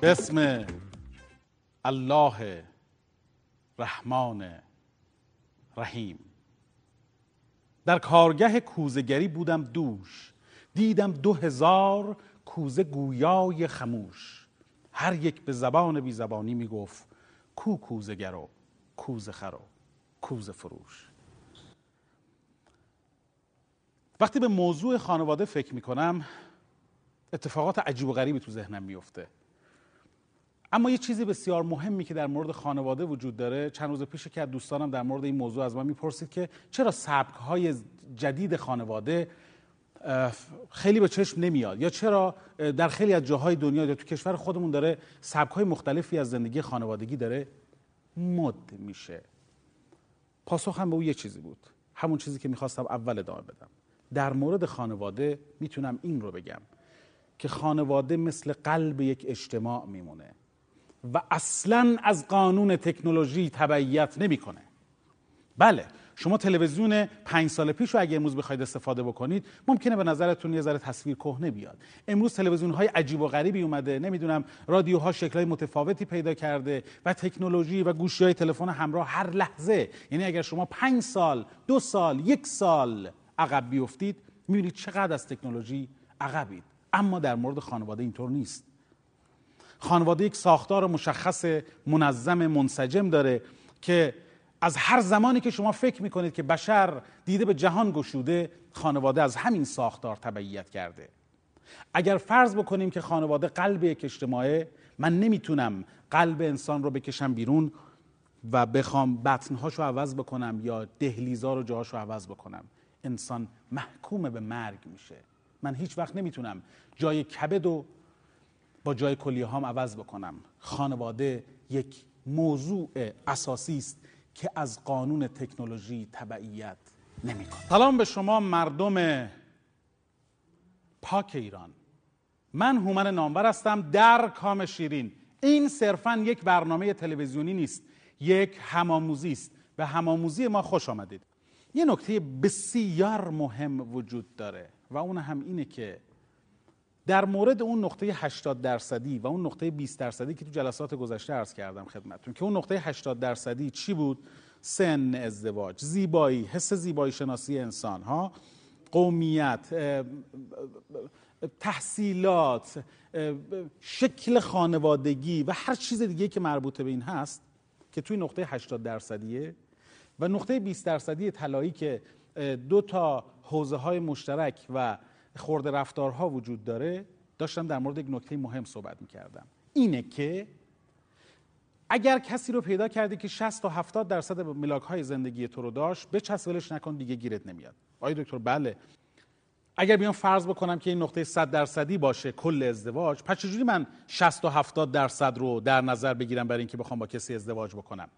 به اسم الله رحمان رحیم در کارگه کوزگری بودم دوش دیدم دو هزار کوزه گویای خموش. هر یک به زبان بی زبانی می گفت کو کوزگر و کوزه خر و کوزه فروش. وقتی به موضوع خانواده فکر می کنم اتفاقات عجیب و غریبی تو ذهنم میفته اما یه چیزی بسیار مهمی که در مورد خانواده وجود داره چند روز پیش که دوستانم در مورد این موضوع از من می‌پرسید که چرا سبک های جدید خانواده خیلی به چشم نمیاد؟ یا چرا در خیلی از جاهای دنیا یا تو کشور خودمون داره سبک های مختلفی از زندگی خانوادگی داره؟ مد میشه. پاسخ هم به او یه چیزی بود. همون چیزی که می‌خواستم اول ادامه بدم. در مورد خانواده می‌تونم این رو بگم که خانواده مثل قلب یک اجتماع میمونه. و اصلا از قانون تکنولوژی تبعیت نمی‌کنه. بله شما تلویزیون پنج سال پیش رو اگه امروز بخواید استفاده بکنید ممکنه به نظرتون یه ذره تصویر کهنه بیاد. امروز تلویزیون های عجیب و غریبی اومده نمی‌دونم رادیوها شکلهای متفاوتی پیدا کرده و تکنولوژی و گوشی های تلفن همراه هر لحظه. یعنی اگر شما پنج سال دو سال یک سال عقب بیفتید می‌بینید چقدر از تکنولوژی عقبید. اما در مورد خانواده اینطور نیست. خانواده یک ساختار مشخص منظم منسجم داره که از هر زمانی که شما فکر می‌کنید که بشر دیده به جهان گشوده خانواده از همین ساختار تبعیت کرده. اگر فرض بکنیم که خانواده قلب یک اجتماعه من نمی‌تونم قلب انسان رو بکشم بیرون و بخوام بطنهاش رو عوض بکنم یا دهلیزا رو جاهاش رو عوض بکنم. انسان محکوم به مرگ میشه. من هیچ وقت نمی‌تونم جای کبد و با جای کلیه هام عوض بکنم. خانواده یک موضوع اساسی است که از قانون تکنولوژی تبعیت نمی‌کنه سلام به شما مردم پاک ایران. من هومن نامور هستم در کام شیرین. این صرفا یک برنامه تلویزیونی نیست یک هماموزی است. به هماموزی ما خوش آمدید. یه نکته بسیار مهم وجود داره و اون هم اینه که در مورد اون نقطه 80 درصدی و اون نقطه 20 درصدی که تو جلسات گذشته عرض کردم خدمتتون که اون نقطه 80 درصدی چی بود؟ سن ازدواج زیبایی حس زیبایی شناسی انسان ها قومیت تحصیلات شکل خانوادگی و هر چیز دیگه که مربوط به این هست که توی نقطه 80 درصدیه و نقطه 20 درصدی طلایی که دو تا حوزه های مشترک و خورده رفتارها وجود داره داشتم در مورد یک نکته مهم صحبت می‌کردم. اینه که اگر کسی رو پیدا کردی که 60 تا 70 درصد ملاک های زندگی تو رو داشت به ولش نکن دیگه گیرت نمیاد. آیا دکتر بله. اگر بیام فرض بکنم که این نقطه 100 درصدی باشه کل ازدواج پس چجوری من 60 تا 70 درصد رو در نظر بگیرم برای اینکه بخوام با کسی ازدواج بکنم؟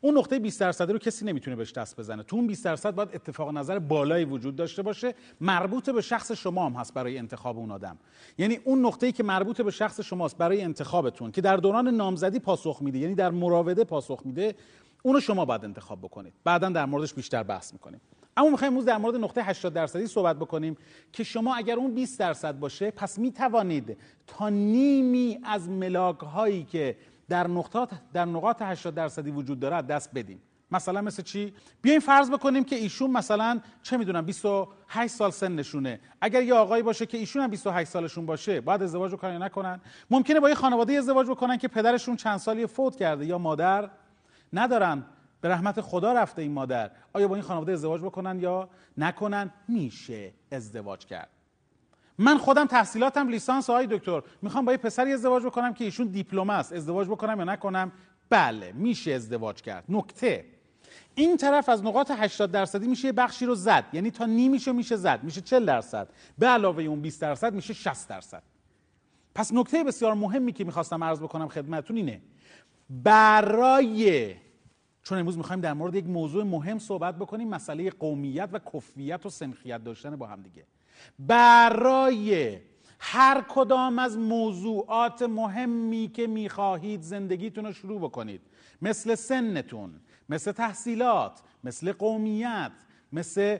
اون نقطه 20 درصدی رو کسی نمی‌تونه بهش دست بزنه. تو اون 20 درصد باید اتفاق نظر بالایی وجود داشته باشه. مربوط به شخص شما هم هست برای انتخاب اون آدم. یعنی اون نقطه‌ای که مربوط به شخص شماست برای انتخابتون که در دوران نامزدی پاسخ میده یعنی در مراوده پاسخ میده اونو شما باید انتخاب بکنید. بعدا در موردش بیشتر بحث می‌کنیم. اما می‌خوایم امروز در مورد نقطه 80 درصدی صحبت بکنیم که شما اگر اون 20 درصد باشه پس می‌توانید تا نیمی از ملاک هایی که در نقاط در نقاط 80 درصدی وجود داره دست بدیم. مثلا مثل چی؟ بیایم فرض بکنیم که ایشون مثلا چه می‌دونم 28 سال سن نشونه اگر یه آقایی باشه که ایشون هم 28 سالشون باشه باید ازدواج بکنن یا نکنن. ممکنه با یه خانواده ازدواج بکنن که پدرشون چند سالی فوت کرده یا مادر. ندارن. به رحمت خدا رفته این مادر. آیا با این خانواده ازدواج بکنن یا نکنن؟ میشه ازدواج کرد. من خودم تحصیلاتم لیسانس آقای دکتر. می‌خوام با یه پسری ازدواج بکنم که ایشون دیپلم است. ازدواج بکنم یا نکنم؟ بله میشه ازدواج کرد. نکته. این طرف از نقاط 80 درصدی میشه یه بخشی رو زد. یعنی تا نیمیشو میشه زد. میشه 40 درصد. به علاوه اون 20 درصد میشه 60 درصد. پس نکته بسیار مهمی که می‌خواستم عرض بکنم خدمتتون اینه. برای چون امروز می‌خوایم در مورد یک موضوع مهم صحبت بکنیم مسئله قومیت و کفیت و سنخیت داشتن با هم دیگه. برای هر کدام از موضوعات مهمی که می‌خواهید زندگیتون رو شروع بکنید. مثل سنتون مثل تحصیلات مثل قومیت مثل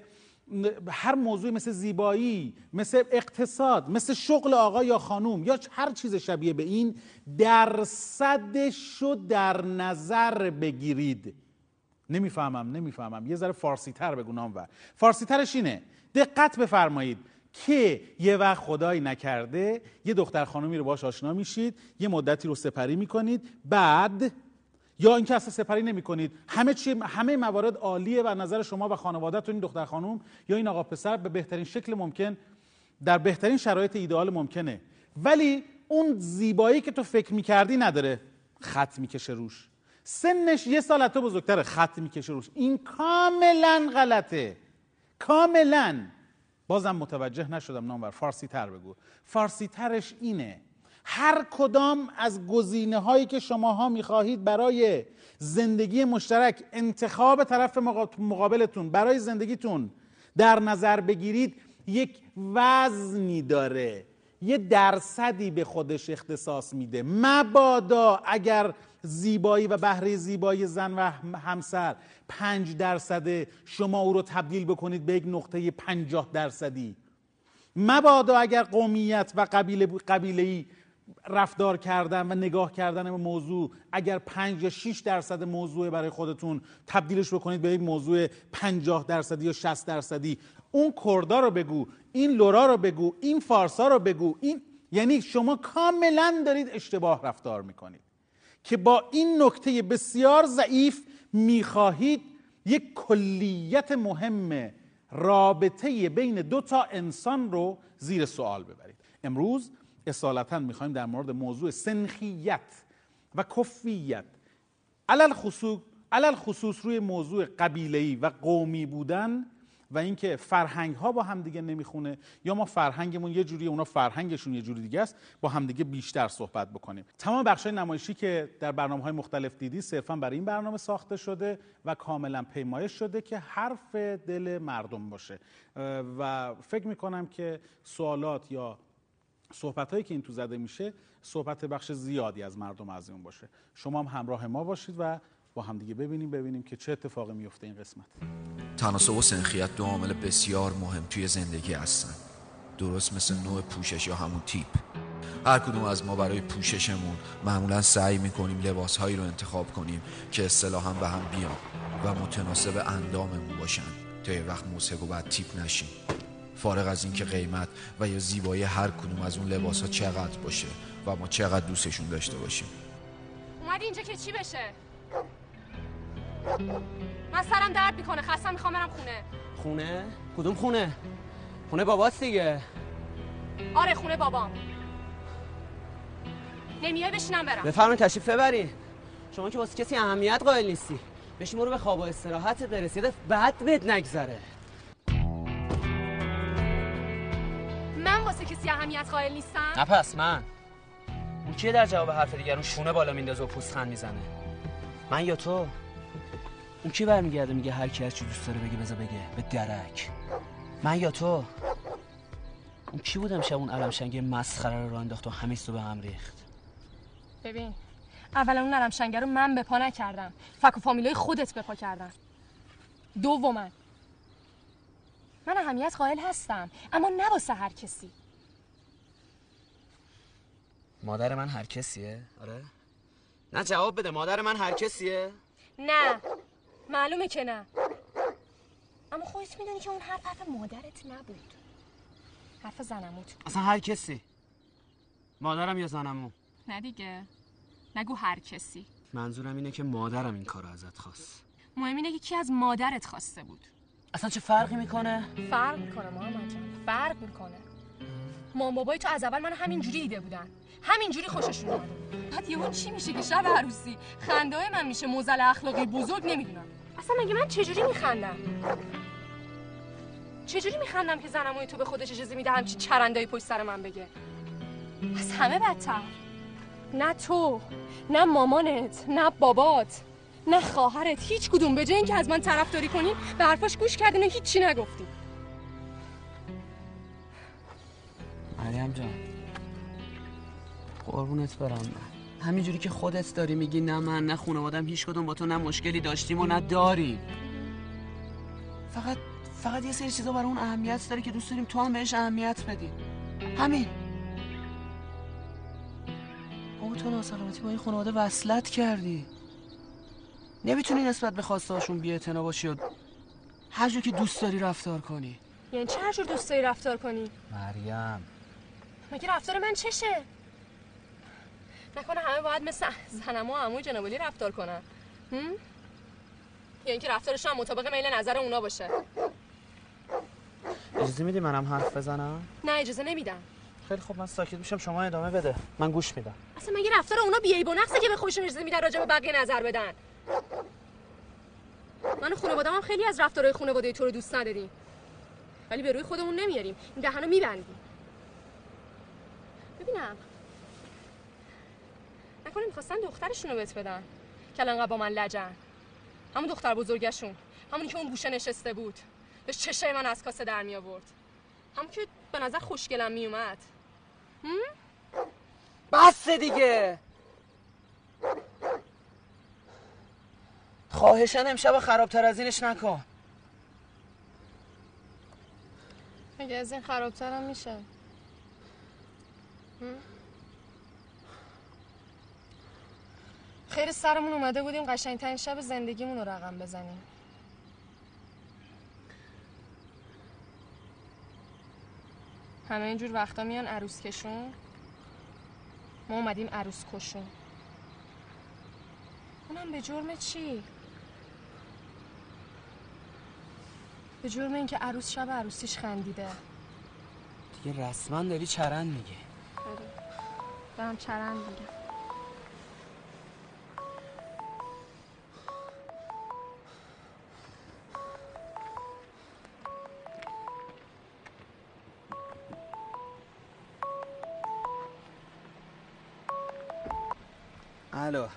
هر موضوع مثل زیبایی مثل اقتصاد مثل شغل آقا یا خانوم یا هر چیز شبیه به این درصدش رو در نظر بگیرید. نمی‌فهمم نمی‌فهمم. یه ذره فارسی تر بگو و فارسی ترش اینه دقت بفرمایید. که یه وقت خدایی نکرده یه دختر خانومی رو باش آشنا میشید یه مدتی رو سپری می‌کنید بعد یا اینکه اصلا سپری نمی کنید همه چی همه موارد عالیه و نظر شما و خانوادهتون این دختر خانم یا این آقا پسر به بهترین شکل ممکن در بهترین شرایط ایدئال ممکنه. ولی اون زیبایی که تو فکر می‌کردی نداره. خط می‌کشه روش. سنش یه سال تو بزرگتره. خط می‌کشه روش. این کاملا غلطه. کاملا. بازم متوجه نشدم نامور. فارسی تر بگو. فارسی ترش اینه. هر کدام از گزینه هایی که شماها می‌خواهید برای زندگی مشترک انتخاب طرف مقابلتون برای زندگیتون در نظر بگیرید یک وزنی داره. یه درصدی به خودش اختصاص میده. مبادا اگر زیبایی و بهره زیبایی زن و همسر. پنج درصد شما او رو تبدیل بکنید به یک نقطه پنجاه درصدی. مبادا اگر قومیت و قبیله قبیله رفتار کردن و نگاه کردن به موضوع اگر پنج یا 6 درصد موضوع برای خودتون تبدیلش بکنید به یک موضوع پنجاه درصدی یا 60 درصدی اون کردا رو بگو این لورا رو بگو این فارسا رو بگو این یعنی شما کاملا دارید اشتباه رفتار می‌کنید. که با این نکته بسیار ضعیف می‌خواهید یک کلیت مهم رابطه بین دو تا انسان رو زیر سوال ببرید. امروز اصالتا می‌خوایم در مورد موضوع سنخیت و کفیت علل خصوص, علل خصوص روی موضوع قبیله‌ای و قومی بودن و اینکه فرهنگ ها با همدیگه نمی‌خونه یا ما فرهنگمون یه جوری اونا فرهنگشون یه جوری دیگه است با همدیگه بیشتر صحبت بکنیم. تمام بخش نمایشی که در برنامه های مختلف دیدی صرفا برای این برنامه ساخته شده و کاملا پیمایش شده که حرف دل مردم باشه. و فکر می‌کنم که سوالات یا صحبت هایی که این تو زده میشه صحبت بخش زیادی از مردم از اون باشه. شما هم همراه ما باشید و با همدیگه ببینیم ببینیم که چه اتفاقی میفته این قسمت. تناسب و سنخیت دو عامل بسیار مهم توی زندگی هستن. درست مثل نوع پوشش یا همون تیپ. هر کدوم از ما برای پوششمون معمولا سعی می‌کنیم لباس هایی رو انتخاب کنیم که اصطلاحا به هم بیان و متناسب انداممون باشن. تا یه وقت موسیق و بعد تیپ نشیم. فارغ از اینکه قیمت و یا زیبایی هر کدوم از اون لباس ها چقدر باشه و ما چقدر دوستشون داشته باشیم. اومدی اینجا که چی بشه؟ من سرم درد می‌کنه خستم می‌خوام برم خونه. خونه؟ کدوم خونه؟ خونه باباست دیگه. آره خونه بابام. نمیای بشینم برم. بفرمایید تشریف ببری. شما که واسه کسی اهمیت قائل نیستی. بشین برو به خواب و استراحت برسیده بعد بهت نگذره. من واسه کسی اهمیت قائل نیستم؟ نه پس من. اون کیه در جواب حرف دیگرون شونه بالا میندازه و پوستخند می‌زنه؟ من یا تو؟ اون کی برمیگرده میگه هر کی چی دوست داره بگه بذار بگه؟ به درک. من یا تو؟ اون کی بودم شب اون علم شنگه مسخره رو انداخت و همه به هم ریخت؟ ببین اولا اون علم شنگه رو من به پا نکردم. فک و فامیلای خودت به پا کردم دوما من اهمیت قائل هستم اما نه واسه هر کسی. مادر من هر کسیه؟ آره؟ نه جواب بده مادر من هر کسیه؟ نه. معلومه که نه. اما خودت می‌دونی که اون حرف حرف مادرت نبود. حرف زنموت. اصلا هر کسی. مادرم یا زنمو؟ نه دیگه. نگو هر کسی. منظورم اینه که مادرم این کار ازت خواست. مهم اینه که کی از مادرت خواسته بود. اصلا چه فرقی می‌کنه؟ فرق می‌کنه محمد جان. فرق می‌کنه. مام بابای تو از اول من همینجوری دیده بودن. همینجوری خوششون اومده بعد یهو چی میشه که شب عروسی؟ خنده های من میشه موزل اخلاقی بزرگ نمی‌دونم. اصلا مگه من چجوری میخندم؟ چجوری میخندم که زنموی تو به خودش اجازه میده همچی چرندایی پشت سر من بگه؟ از همه بدتر. نه تو نه مامانت نه بابات نه خواهرت هیچ کدوم. به جای اینکه از من طرفداری کنین به حرفاش گوش کردین و هیچی نگفتین مریم جان قربونت برم. همینجوری که خودت داری میگی نه من نه خانوادم هیچ کدوم با تو نه مشکلی داشتیم و نه داریم. فقط فقط یه سری چیزا برای اون اهمیت داره که دوست داریم تو هم بهش اهمیت بدی. همین. بابا تو ناسلامتی با این خانواده وصلت کردی. نمی‌تونی نسبت به خواسته هاشون بی باشی و هر جور که دوست داری رفتار کنی. یعنی چه هر جور دوست داری رفتار کنی؟ مریم. مگه رفتار من چشه؟ نکنه همه باید مثل زنم و عموی جنابالی رفتار کنن. هم؟ یا اینکه رفتارشون هم مطابق میل نظر اونا باشه. اجازه میدی منم حرف بزنم؟ نه اجازه نمیدم. خیلی خوب من ساکت میشم شما ادامه بده. من گوش میدم. اصلا مگه رفتار اونا بیعیب و نقصه که به خودشون اجازه میدن راجع به بقیه نظر بدن؟ من و خانواده‌ام هم خیلی از رفتارهای خانواده تو رو دوست نداریم. ولی به روی خودمون نمیاریم. این دهنو میبندیم. ببینم. نکنه می‌خواستن دخترشون رو بهت بدن. که الان با من لجن. همون دختر بزرگشون. همونی که اون گوشه نشسته بود. داشت چشه من از کاسه در می آورد همون که به نظر خوشگلم می اومد بس دیگه. خواهشن امشب خرابتر از اینش نکن. مگه از این خرابتر هم؟ میشه خیلی سرمون اومده بودیم قشنگترین شب زندگیمون رو رقم بزنیم. همه اینجور وقتا میان عروس کشون؟ ما اومدیم عروس کشون. اونم به جرم چی؟ به جرم اینکه عروس شب عروسیش خندیده. دیگه رسما داری چرند میگه آره. دارم چرند میگم. الو.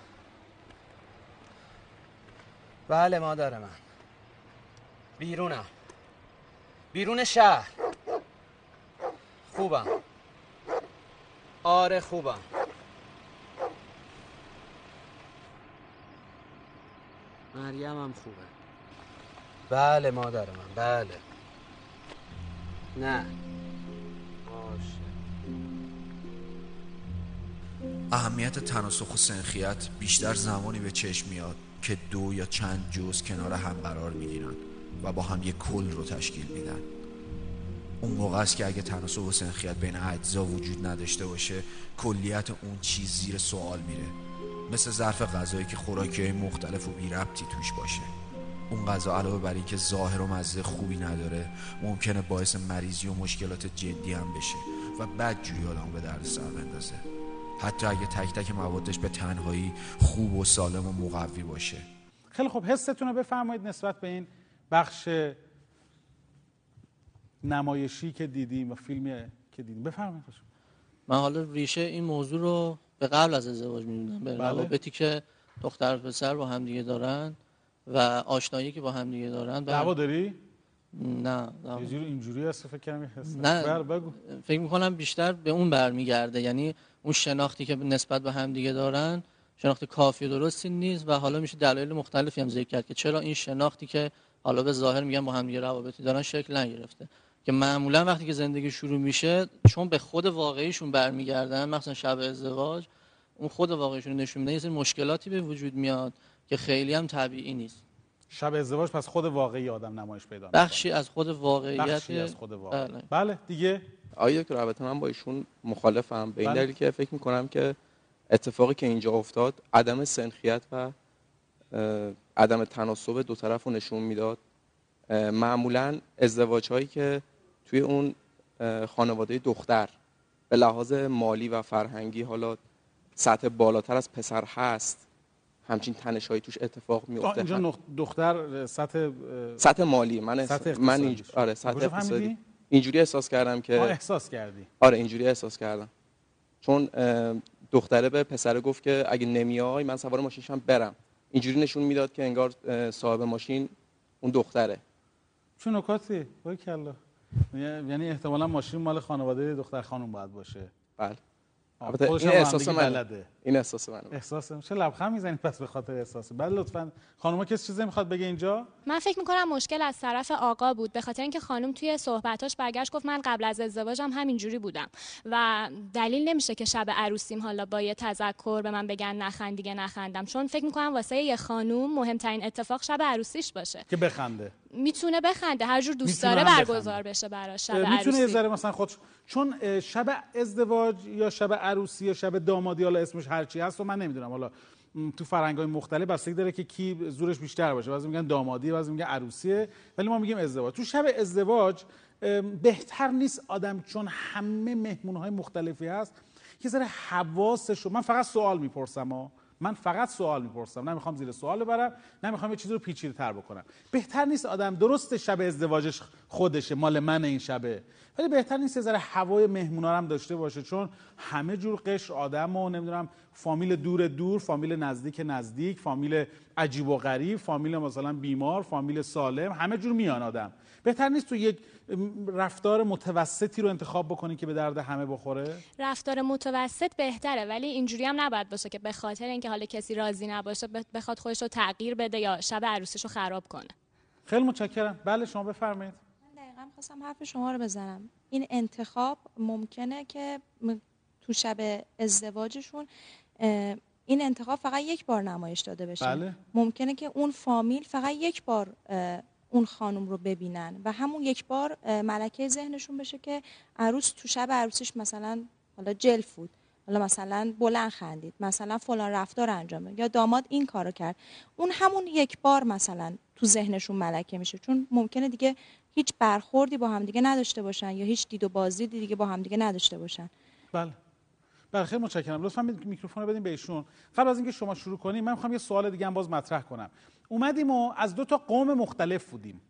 بله مادر من. بیرونم. بیرون شهر. خوبم. آره خوبم. مریم هم خوبه. بله مادر من. بله. نه. اهمیت تناسخ و سنخیت بیشتر زمانی به چشم میاد که دو یا چند جز کنار هم قرار می‌گیرن و با هم یک کل رو تشکیل میدن. اون موقع است که اگه تناسب و سنخیت بین اجزا وجود نداشته باشه کلیت اون چیز زیر سوال میره. مثل ظرف غذایی که خوراکی های مختلف و بی ربطی توش باشه. اون غذا علاوه بر اینکه ظاهر و مزه خوبی نداره ممکنه باعث مریضی و مشکلات جدی هم بشه و بد جوی آدم به درد سر بندازه. حتی اگه تک تک موادش به تنهایی خوب و سالم و مقوی باشه. خیلی خوب. حستون رو بفرمایید نسبت به این بخش نمایشی که دیدیم و فیلمی که دیدیم. بفرمایید. من حالا ریشه این موضوع رو به قبل از ازدواج می‌دونم به بله. روابطی که دختر و پسر با همدیگه دارن و آشنایی که با همدیگه دارن دعوا داری؟ نه یه اینجوری هست فکر کنم نه. بر بگو. فکر می‌کنم بیشتر به اون برمیگرده. یعنی اون شناختی که نسبت به همدیگه دارن شناخت کافی و درستی نیست و حالا میشه دلایل مختلفی هم ذکر کرد که چرا این شناختی که حالا به ظاهر میگن با هم دیگه روابطی دارن شکل نگرفته. که معمولا وقتی که زندگی شروع میشه چون به خود واقعیشون برمیگردن مثلا شب ازدواج اون خود واقعیشون نشون میده یه مشکلاتی به وجود میاد که خیلی هم طبیعی نیست. شب ازدواج پس خود واقعی آدم نمایش پیدا بخشی از خود واقعیت بخشی از خود واقعیت بله. بله دیگه آیا دکتر البته من با ایشون مخالفم؟ به این بله. دلیل که فکر می‌کنم که اتفاقی که اینجا افتاد عدم سنخیت و عدم تناسب دو طرف رو نشون می‌داد. معمولا ازدواج هایی که توی اون خانواده دختر به لحاظ مالی و فرهنگی حالا سطح بالاتر از پسر هست همچین تنش توش اتفاق میفته اینجا دختر سطح سطح مالی من سطح من. آره سطح اقتصادی. اینجوری احساس کردم که احساس کردی. آره اینجوری احساس کردم. چون دختره به پسر گفت که اگه نمیای من سوار ماشینشم برم. اینجوری نشون می‌داد که انگار صاحب ماشین اون دختره. چون نکاتی؟ وای کلا. یعنی احتمالا ماشین مال خانواده دختر خانم باید باشه. بله. البته این احساس من این احساس منه احساس چه لبخند می‌زنید پس به خاطر احساس. بله لطفا خانم کسی چیزی می‌خواد بگه اینجا؟ من فکر می‌کنم مشکل از طرف آقا بود. به خاطر اینکه خانم توی صحبتاش برگشت گفت من قبل از ازدواجم همینجوری بودم. و دلیل نمیشه که شب عروسیم حالا با یه تذکر به من بگن نخند دیگه نخندم. چون فکر می‌کنم واسه یه خانوم مهمترین اتفاق شب عروسیش باشه. که بخنده. می‌تونه بخنده. هر جور دوست داره برگزار. بشه براش شب می‌تونه یه عروسی. ذره مثلا خودش چون شب ازدواج یا شب عروسی یا شب دامادی حالا اسمش هرچی هست و من نمی‌دونم. حالا تو فرهنگ های مختلف بستگی داره که کی زورش بیشتر باشه. بعضی میگن دامادی بعضی میگن عروسیه ولی ما میگیم ازدواج. تو شب ازدواج بهتر نیست آدم چون همه مهمون های مختلفی هست یه ذره حواسش من فقط سوال می‌پرسم ها. من فقط سوال می‌پرسم. نمی‌خوام زیر سوال ببرم نمی‌خوام یه چیزی رو پیچیده تر بکنم. بهتر نیست آدم درست شب ازدواجش خودشه مال من این شبه. ولی بهتر نیست ذره هوای مهمونا هم داشته باشه چون همه جور قشر آدم و نمی‌دونم فامیل دور دور فامیل نزدیک نزدیک فامیل عجیب و غریب فامیل مثلا بیمار فامیل سالم همه جور میان آدم. بهتر نیست تو یک رفتار متوسطی رو انتخاب بکنی که به درد همه بخوره؟ رفتار متوسط بهتره ولی اینجوری هم نباید باشه که به خاطر اینکه حالا کسی راضی نباشه بخواد خودش رو تغییر بده یا شب عروسیش رو خراب کنه. خیلی متشکرم. بله شما بفرمایید. دقیقا خواستم حرف شما رو بزنم. این انتخاب ممکنه که تو شب ازدواجشون این انتخاب فقط یک بار نمایش داده بشه. بله. ممکنه که اون فامیل فقط یک بار اون خانم رو ببینن و همون یک بار ملکه ذهنشون بشه که عروس تو شب عروسیش مثلا حالا جلف بود. حالا مثلا بلند خندید مثلا فلان رفتار انجام یا داماد این کارو کرد. اون همون یک بار مثلا تو ذهنشون ملکه میشه. چون ممکنه دیگه هیچ برخوردی با همدیگه نداشته باشن یا هیچ دید و بازی دیگه با همدیگه نداشته باشن. بله. بله خیلی متشکرم. لطفا می- میکروفون رو بدیم به ایشون. قبل از اینکه شما شروع کنیم من می‌خوام یه سوال دیگه هم باز مطرح کنم. اومدیم و از دو تا قوم مختلف بودیم.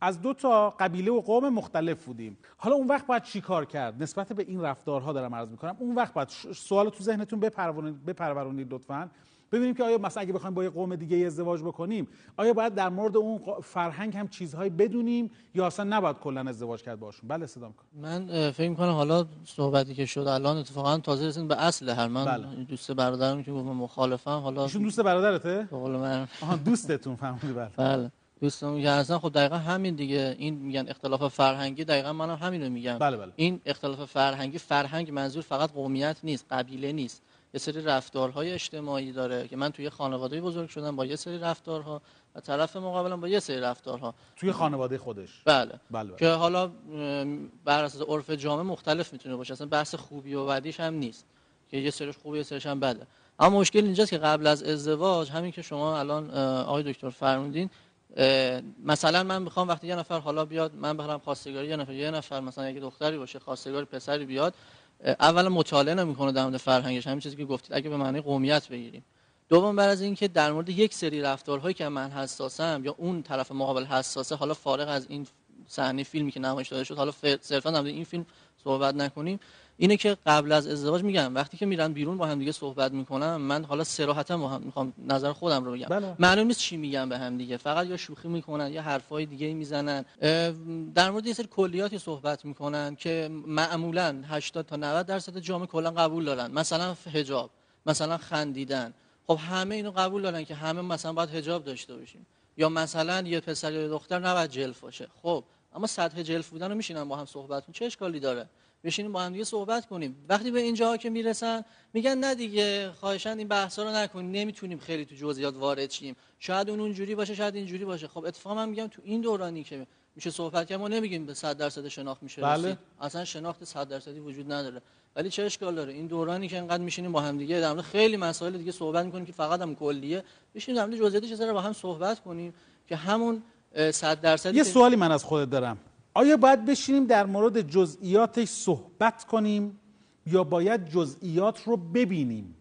از دو تا قبیله و قوم مختلف بودیم. حالا اون وقت باید چی کار کرد؟ نسبت به این رفتارها دارم عرض می‌کنم. اون وقت باید سوال تو ذهنتون بپرورونید بپرورونید لطفا. ببینیم که آیا مثلا اگه بخوایم با یه قوم دیگه ازدواج بکنیم آیا باید در مورد اون فرهنگ هم چیزهایی بدونیم یا اصلا نباید کلا ازدواج کرد باشون؟ بله صدام کن. من فکر می‌کنم حالا صحبتی که شد الان اتفاقا تازه رسیدیم به اصل هر من بله. دوست برادرم که گفت مخالفم حالا ایشون دوست برادرته؟ قول من. آها دوستتون فهمیدی بله. بله. دوستم که اصلا خب دقیقا همین دیگه. این میگن اختلاف فرهنگی دقیقا منم هم همین رو میگم. بله، بله. این اختلاف فرهنگی فرهنگ منظور فقط قومیت نیست قبیله نیست. یه سری رفتارهای اجتماعی داره که من توی خانواده بزرگ شدم با یه سری رفتارها و طرف مقابلم با یه سری رفتارها. توی خانواده خودش؟ بله. بله، بله. که حالا بر اساس عرف جامعه مختلف می‌تونه باشه. اصلا بحث خوبی و بدیش هم نیست که یه سرش خوبه یه سرش هم بده. اما مشکل اینجاست که قبل از ازدواج همین که شما الان آقای دکتر فرمودین مثلا من می‌خوام وقتی یه نفر حالا بیاد من بخرم خواستگاری یه نفر یه نفر مثلا اگه دختری باشه خواستگاری پسری بیاد اولا مطالعه نمی‌کنه در مورد فرهنگش همین چیزی که گفتید. اگه به معنی قومیت بگیریم. دوم بر از اینکه در مورد یک سری رفتارهایی که من حساسم یا اون طرف مقابل حساسه حالا فارغ از این صحنه فیلمی که نمایش داده شد حالا صرفا در این فیلم صحبت نکنیم. اینه که قبل از ازدواج میگم وقتی که میرن بیرون با هم دیگه صحبت می‌کنم من حالا صراحتا با هم می‌خوام نظر خودم رو بگم. بله. معلوم نیست چی میگن به هم دیگه. فقط یا شوخی می‌کنن یا حرفای دیگه می‌زنن. در مورد یه سری کلیاتی صحبت می‌کنن که معمولا 80 تا 90 درصد جامعه کلا قبول دارن. مثلا حجاب مثلا خندیدن. خب همه اینو قبول دارن که همه مثلا باید حجاب داشته باشیم. یا مثلا یه پسر یا دختر نباید جلف باشه. خب اما سطح جلف بودن رو میشینن با هم صحبت چه اشکالی داره؟ بشینیم با هم دیگه صحبت کنیم. وقتی به اینجاها که می‌رسن میگن نه دیگه خواهشان این بحثا رو نکنیم. نمی‌تونیم خیلی تو جزئیات وارد شیم. شاید اون اونجوری باشه شاید اینجوری باشه. خب اتفاقا من میگم تو این دورانی که میشه صحبت کرد ما نمیگیم به 100 درصد شناخت میشه بله. رسید اصلا شناخت 100 درصدی وجود نداره. ولی چه اشکال داره؟ این دورانی که انقدر میشینیم با هم دیگه در خیلی مسائل دیگه صحبت می‌کنیم که فقط هم کلیه بشینیم در مورد جزئیاتش با هم صحبت کنیم که همون اه، 100 درصدی یه سوالی من از خودت دارم. آیا باید بشینیم در مورد جزئیاتش صحبت کنیم یا باید جزئیات رو ببینیم؟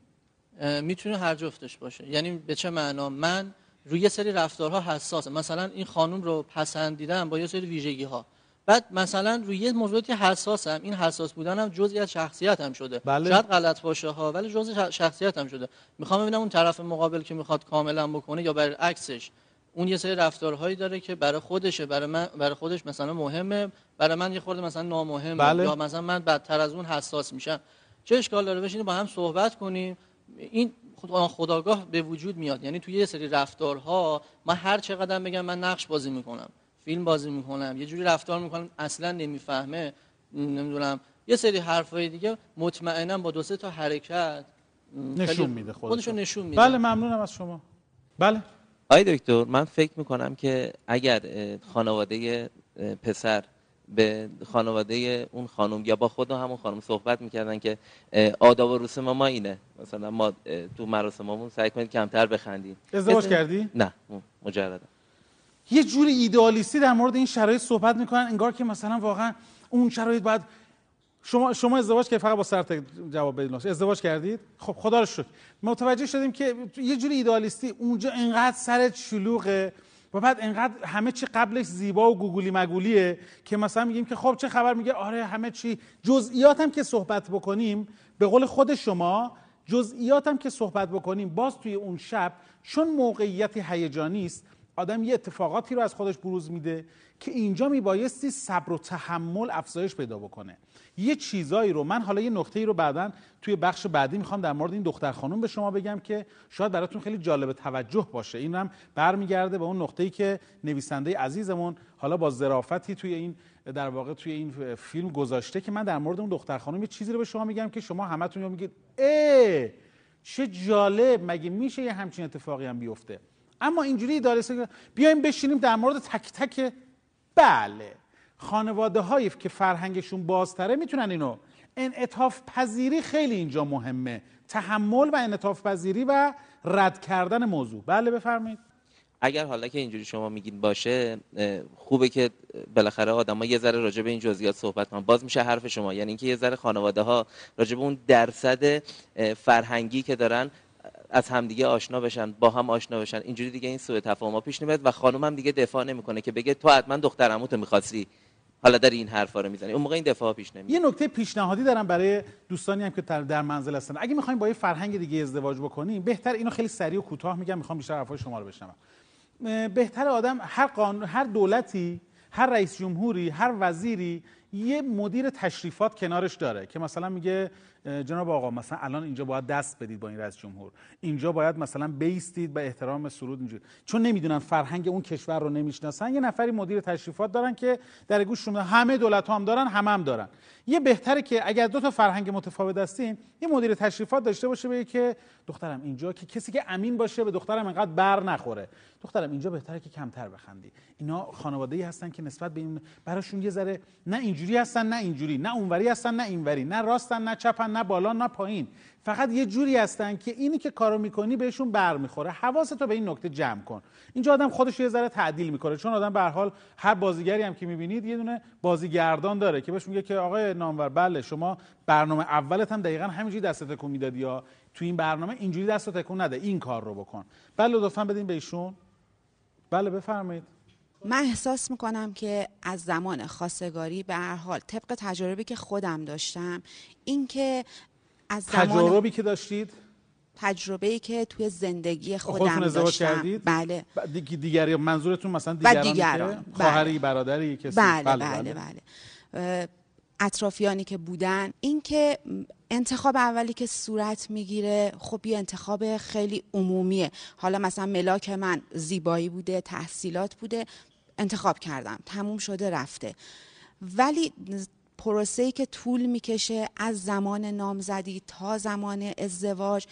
می‌تونه هر جفتش باشه. یعنی به چه معنا؟ من روی یه سری رفتارها حساسه مثلا این خانم رو پسندیدم با یه سری ویژگی ها بعد مثلا روی یه موضوعاتی حساسم. این حساس بودنم جزئی از شخصیتم شده. بله. شاید غلط باشه ها ولی جزء ش- شخصیتم شده. می‌خوام ببینم اون طرف مقابل که می‌خواد کاملا بکنه یا برعکسش. اون یه سری رفتارهایی داره که برای خودشه برای من برای خودش مثلا مهمه. برای من یه خورده مثلا نامهمه. بله. یا مثلا من بدتر از اون حساس میشم. چه اشکال داره؟ بشینیم با هم صحبت کنیم. این خود خداگاه به وجود میاد. یعنی توی یه سری رفتارها من هر چقدر بگم من نقش بازی می‌کنم فیلم بازی می‌کنم یه جوری رفتار می‌کنم اصلا نمی‌فهمه. نمی‌دونم. یه سری حرفای دیگه مطمئنا با دو سه تا حرکت. نشون میده خودشو نشون میده. بله ممنونم از شما. بله. آی دکتر من فکر می‌کنم که اگر خانواده پسر به خانواده اون خانم یا با خود همون خانم صحبت می‌کردن که آداب و رسوم ما اینه. مثلا ما تو مراسممون سعی کنید کمتر بخندیم. ازدواج کردی؟ نه م- مجردم. یه جوری ایدئالیستی در مورد این شرایط صحبت می‌کنن انگار که مثلا واقعا اون شرایط باید شما شما ازدواج که فقط با سر جواب لطفاً. ازدواج کردید؟ خب خدا رو شکر. متوجه شدیم که یه جوری ایدئالیستی اونجا انقدر سرت شلوغه و بعد انقدر همه چی قبلش زیبا و گوگولی مگولیه که مثلا میگیم که خب چه خبر؟ میگه آره همه چی. جزئیات هم که صحبت بکنیم به قول خود شما جزئیات هم که صحبت بکنیم باز توی اون شب چون موقعیتی هیجانی است آدم یه اتفاقاتی رو از خودش بروز میده که اینجا میبایستی صبر و تحمل افزایش پیدا بکنه. یه چیزایی رو من حالا یه نقطه ای رو بعدا توی بخش بعدی می‌خوام در مورد این دختر خانم به شما بگم که شاید براتون خیلی جالب توجه باشه. این هم برمیگرده به اون نقطه ای که نویسنده عزیزمون حالا با ظرافتی توی این در واقع توی این فیلم گذاشته که من در مورد اون دختر خانم یه چیزی رو به شما میگم که شما همتون میگید اه چه جالب مگه میشه یه همچین اتفاقی هم بیفته؟ اما اینجوری اداره سه- بیایم بشینیم در مورد تک تک بله. خانواده هایی که فرهنگشون بازتره می‌تونن اینو. انعطاف پذیری خیلی اینجا مهمه. تحمل و انعطاف پذیری و رد کردن موضوع. بله بفرمایید. اگر حالا که اینجوری شما میگین باشه خوبه که بالاخره آدما یه ذره راجع به این جزئیات صحبت کنن. باز میشه حرف شما. یعنی اینکه یه ذره خانواده ها راجع به اون درصد فرهنگی که دارن از همدیگه آشنا بشن با هم آشنا بشن. اینجوری دیگه این سوء تفاهم پیش نمیاد و خانم هم دیگه دفاع نمی‌کنه که بگه تو حتما دختر عموتو می‌خواستی. حالا داری این حرفا رو می‌زنی. اون موقع این دفاع پیش نمیاد. یه نکته پیشنهادی دارم برای دوستانی هم که در- در منزل هستن. اگه می‌خوایم با یه فرهنگ دیگه ازدواج بکنیم بهتر اینو خیلی سریع و کوتاه میگم می‌خوام بیشتر حرفای شما رو بشنوم. بهتر آدم هر قانون هر دولتی هر رئیس جمهوری هر وزیری یه مدیر تشریفات کنارش داره که مثلا میگه جناب آقا مثلا الان اینجا باید دست بدید با این رئیس جمهور. اینجا باید مثلا بیستید به احترام سرود اینجوری. چون نمی‌دونن فرهنگ اون کشور رو نمی‌شناسن. یه نفری مدیر تشریفات دارن که در گوش همه دولت هم دارن همه هم دارن. یه بهتره که اگر دو تا فرهنگ متفاوت هستین یه مدیر تشریفات داشته باشه بگه که دخترم اینجا که کسی که امین باشه به دخترم انقدر بر نخوره. دخترم اینجا بهتره که کمتر بخندی. اینا خانواده ای هستن که نسبت به این براشون یه ذره نه اینجوری هستن نه اینجوری نه اونوری هستن نه اینوری نه راستن نه چپن نه بالا نه پایین. فقط یه جوری هستن که اینی که کارو می‌کنی بهشون بر می‌خوره حواستو به این نکته جمع کن. اینجا آدم خودش یه ذره تعدیل می‌کنه. چون آدم به حال هر بازیگری هم که می‌بینید یه دونه بازیگردان داره که بهش میگه که آقای نامور بله شما برنامه اولت هم دقیقا همینجوری دست تکون می‌دادی یا تو این برنامه اینجوری دست تکون نده. این کار رو بکن. بله لطفا بدین به ایشون. بله بفرمایید. من احساس می‌کنم که از زمان خواستگاری به هر حال طبق تجاربی که خودم داشتم اینکه از زمان تجاربی که داشتید؟ تجربه که توی زندگی خودم داشتم. کردید؟ بله. دیگری منظورتون مثلا دیگران، که بله. خواهری برادری کسی؟ بله بله. بله, اه، اطرافیانی که بودن اینکه انتخاب اولی که صورت می‌گیره خب یه انتخاب خیلی عمومیه. حالا مثلا ملاک من زیبایی بوده تحصیلات بوده. انتخاب کردم. تموم شده رفته. ولی پروسه‌ای که طول می‌کشه از زمان نامزدی تا زمان ازدواج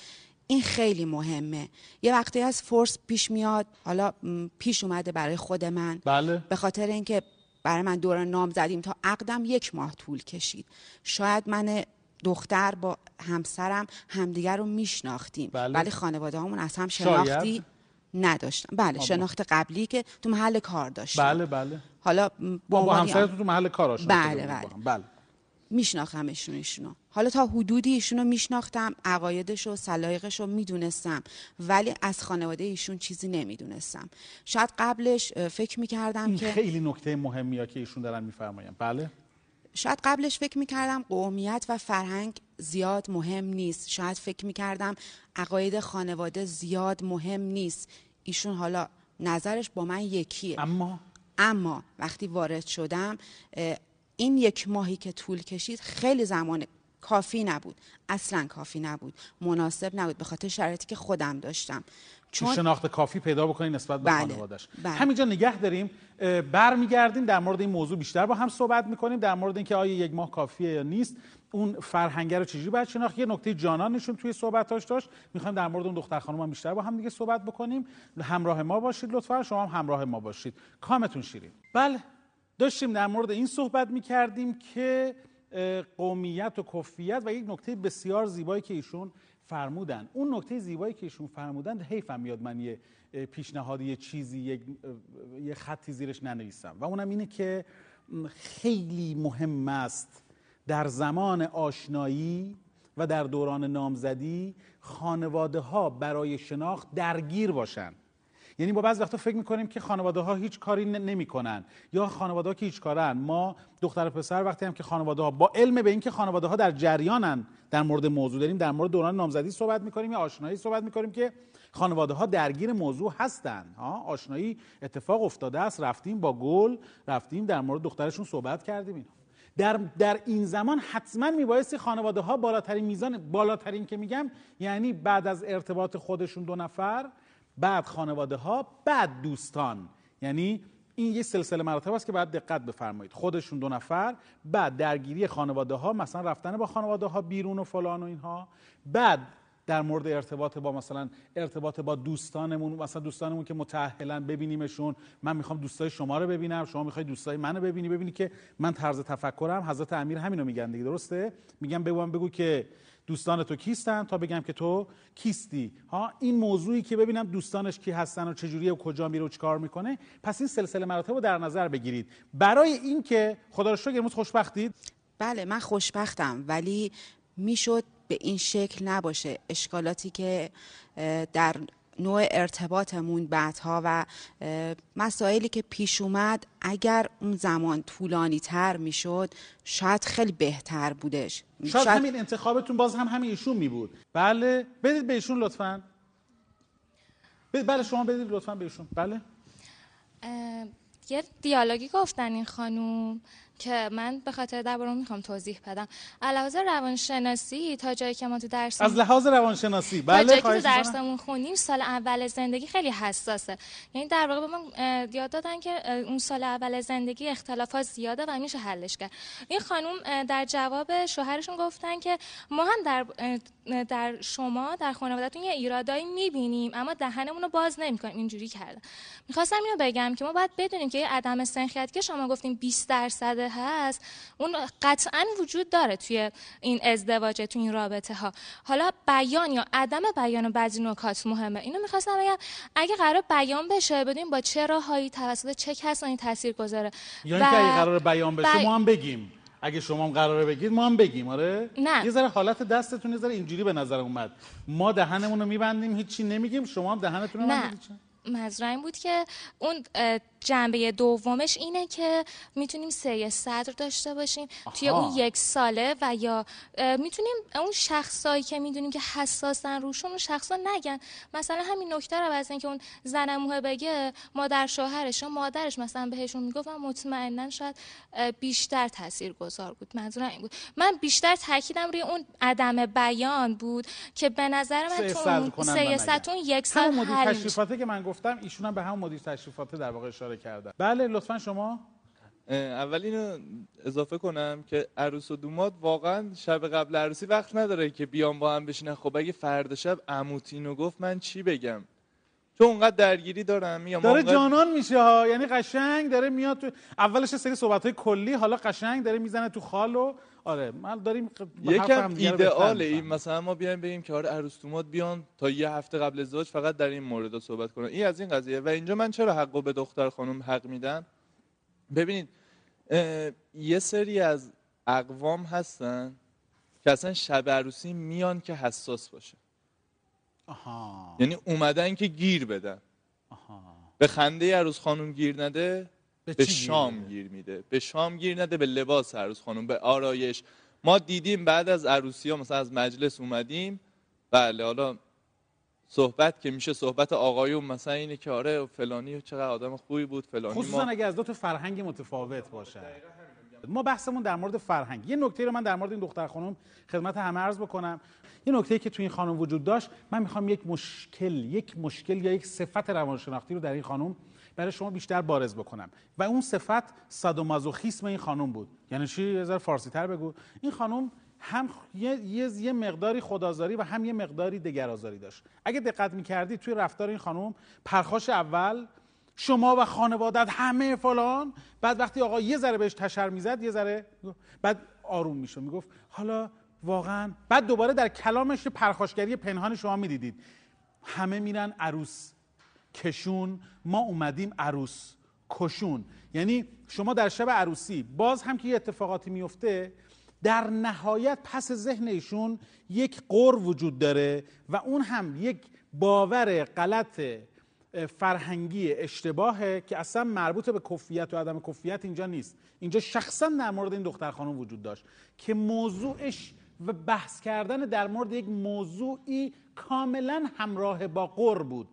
این خیلی مهمه. یه وقتی از فرس پیش میاد حالا پیش اومده برای خود من. بله. به خاطر اینکه برای من دوران نام زدیم تا عقدم یک ماه طول کشید. شاید من دختر با همسرم همدیگر رو میشناختیم. بله. ولی خانواده همون از هم شاید. نداشتم. بله شناخت قبلی که تو محل کار داشتم. بله بله. حالا با, با همسرتون تو محل کار آشنا بله، بله. بله. میشناختمشون ایشونو حالا تا حدودی ایشونو میشناختم عقایدش و سلایقش رو می‌دونستم ولی از خانواده ایشون چیزی نمی‌دونستم. شاید قبلش فکر می‌کردم که خیلی نکته مهمیه که ایشون دارن میفرماین بله؟ شاید قبلش فکر می‌کردم قومیت و فرهنگ زیاد مهم نیست. شاید فکر می‌کردم عقاید خانواده زیاد مهم نیست. ایشون حالا نظرش با من یکیه. اما؟ اما وقتی وارد شدم این یک ماهی که طول کشید خیلی زمان کافی نبود. اصلا کافی نبود. مناسب نبود. به خاطر شرایطی که خودم داشتم. چون شناخت کافی پیدا بکنید نسبت به بله، خانوادش بله. همینجا نگه داریم برمیگردیم در مورد این موضوع بیشتر با هم صحبت می‌کنیم در مورد اینکه آیا یک ماه کافیه یا نیست. اون فرهنگه رو چجوری باید شناخت؟ یه نکته جانانشون توی صحبتاش داشت. می‌خوایم در مورد اون دختر خانم هم بیشتر با هم دیگه صحبت بکنیم. همراه ما باشید لطفا شما هم همراه ما باشید. کامتون شیرین. بله. داشتیم در مورد این صحبت می‌کردیم که قومیت و کفیت و یک نکته بسیار زیبایی که ایشون فرمودن. اون نکته زیبایی که ایشون فرمودن حیفم میاد من یه اه، پیشنهادی یه چیزی یک یه خطی زیرش ننویسم. و اونم اینه که خیلی مهم است در زمان آشنایی و در دوران نامزدی خانواده ها برای شناخت درگیر باشن. یعنی با بعض وقتا فکر می‌کنیم که خانواده ها هیچ کاری نمی‌کنن. یا خانواده ها که هیچ کارن. ما دختر و پسر وقتی هم که خانواده ها با علم به اینکه خانواده ها در جریانن در مورد موضوع داریم در مورد دوران نامزدی صحبت می‌کنیم یا آشنایی صحبت می‌کنیم که خانواده ها درگیر موضوع هستن. ها آشنایی اتفاق افتاده است. رفتیم با گل رفتیم در مورد دخترشون صحبت کردیم اینا. در, در این زمان حتما میبایستی خانواده ها بالاترین میزان بالاترین که میگم یعنی بعد از ارتباط خودشون دو نفر بعد خانواده ها بعد دوستان. یعنی این یه سلسله مراتب است که باید دقت بفرمایید. خودشون دو نفر بعد درگیری خانواده ها مثلا رفتن با خانواده ها بیرون و فلان و اینها. بعد در مورد ارتباط با مثلا ارتباط با دوستانمون مثلا دوستانمون که متأهلن ببینیمشون. من می‌خوام دوستای شما رو ببینم شما می‌خوای دوستای منو ببینی ببینی که من طرز تفکرم حضرت امیر همینو میگن دیگه درسته؟ میگم بگو بگو که دوستان تو کیستن تا بگم که تو کیستی؟ ها این موضوعی که ببینم دوستانش کی هستن و چجوریه و کجا میره و چیکار می‌کنه. پس این سلسله مراتب رو در نظر بگیرید. برای اینکه خدا رو شکر امروز خوشبختید؟ بله من خوشبختم ولی می‌شد به این شکل نباشه. اشکالاتی که در نوع ارتباطمون بعدها و مسائلی که پیش اومد اگر اون زمان طولانی تر می‌شد شاید خیلی بهتر بودش. شاید همین انتخابتون باز هم همین ایشون می بود بله. بدید به ایشون لطفا. بله شما بدید لطفا به ایشون. بله. یه دیالوگی گفتن این خانوم که من به خاطر درباره می‌خوام توضیح بدم. علاوه روانشناسی تا جایی که ما تو درس از لحاظ روانشناسی. تا جایی بله که تو. درسمون خونیم سال اول زندگی خیلی حساسه. یعنی در واقع به من یاد دادن که اون سال اول زندگی اختلافات زیاده و میشه حلش کرد. این خانوم اه، در جواب شوهرشون گفتن که ما هم در در شما در خانوادهتون یه ایرادایی می‌بینیم اما دهنمون رو باز نمی‌کنیم. اینجوری کردن. می‌خواستم اینو بگم که ما باید بدونیم که یه عدم سنخیت که شما گفتیم 20 درصد هست اون قطعا وجود داره توی این ازدواج توی این رابطه ها. حالا بیان یا عدم بیان بعضی نکات مهمه. اینو می‌خواستم بگم اگه قرار بیان بشه بدونیم با چه راههایی توسط چه کسانی تاثیر گذاره. یا اینکه اگه قرار بیان بشه ما هم بگیم. اگه شما هم قراره بگید ما هم بگیم. آره؟ نه. یه ذره حالت دستتون یه ذره اینجوری به نظر اومد. ما دهنمون رو میبندیم هیچی نمیگیم شما هم دهنتون رو نه. این بود که اون جنبه دومش اینه که می‌تونیم سری صدر داشته باشیم توی آها. اون یک ساله و یا می‌تونیم اون شخصایی که می‌دونیم که حساسن روشون اون شخصا نگن مثلا همین نکته رو از اینکه اون زن موه بگه مادر شوهرش یا مادرش مثلا بهشون می‌گفت من مطمئنا شاید بیشتر تاثیر گذار بود منظورم این بود من بیشتر تاکیدم روی اون عدم بیان بود که به نظر من تو اون یک سال. تشریفاته که من گفتم ایشون هم به همون مدیر تشریفاته در واقع اشاره کردن. بله لطفا شما. اول اینو اضافه کنم که عروس و دوماد واقعا شب قبل عروسی وقت نداره که بیان با هم بشینن. خب اگه فردا شب عموت اینو گفت من چی بگم؟ چون اونقدر درگیری دارم میگم داره اونقدر- جانان میشه ها. یعنی قشنگ داره میاد تو اولش یه سری صحبت های کلی حالا قشنگ داره می‌زنه تو خال و آره من داریم یکم می‌فهمیم. این مثلا ما بیایم بگیم که آره عروس دوماد بیان تا یه هفته قبل ازدواج فقط در این مورد صحبت کنن. این از این قضیه. و اینجا من چرا حقو به دختر خانم حق میدم؟ ببینید یه سری از اقوام هستن که اصلا شب عروسی میان که حساس باشه آها. یعنی اومدن که گیر بدن. به خنده عروس خانم گیر نده به به, شام؟ گیر میده. به شام گیر نده به لباس عروس خانم به آرایش. ما دیدیم بعد از عروسی ها مثلا از مجلس اومدیم. بله حالا صحبت که میشه صحبت آقایون مثلا اینه که آره فلانی چقدر آدم خوبی بود فلانی خصوصا ما اگه از دو تا فرهنگ متفاوت باشه. ما بحثمون در مورد فرهنگ. یه نکته رو من در مورد این دختر خانم خدمت همه عرض بکنم. یه نکته که تو این خانم وجود داشت من می‌خوام یک مشکل یک مشکل یا یک صفت روانشناختی رو در این خانم برای شما بیشتر بارز بکنم. و اون صفت سادومازوخیسم این خانم بود. یعنی چی؟ یه ذره فارسی تر بگو. این خانم هم یه, یه،, مقداری خدازاری و هم یه مقداری دگرازاری داشت. اگه دقت می‌کردی توی رفتار این خانم پرخاش اول شما و خانوادت همه فلان بعد وقتی آقا یه ذره بهش تشر می‌زد یه ذره بعد آروم می‌شد. می‌گفت حالا واقعا بعد دوباره در کلامش پرخاشگری پنهان شما می‌دیدید. همه میرن عروس. کشون ما اومدیم عروس کشون. یعنی شما در شب عروسی باز هم که یه اتفاقاتی میفته در نهایت پس ذهن ایشون یک قر وجود داره و اون هم یک باور غلط فرهنگی اشتباهه که اصلا مربوط به کفیت و عدم کفیت اینجا نیست. اینجا شخصا در مورد این دختر خانم وجود داشت که موضوعش و بحث کردن در مورد یک موضوعی کاملا همراه با قر بود.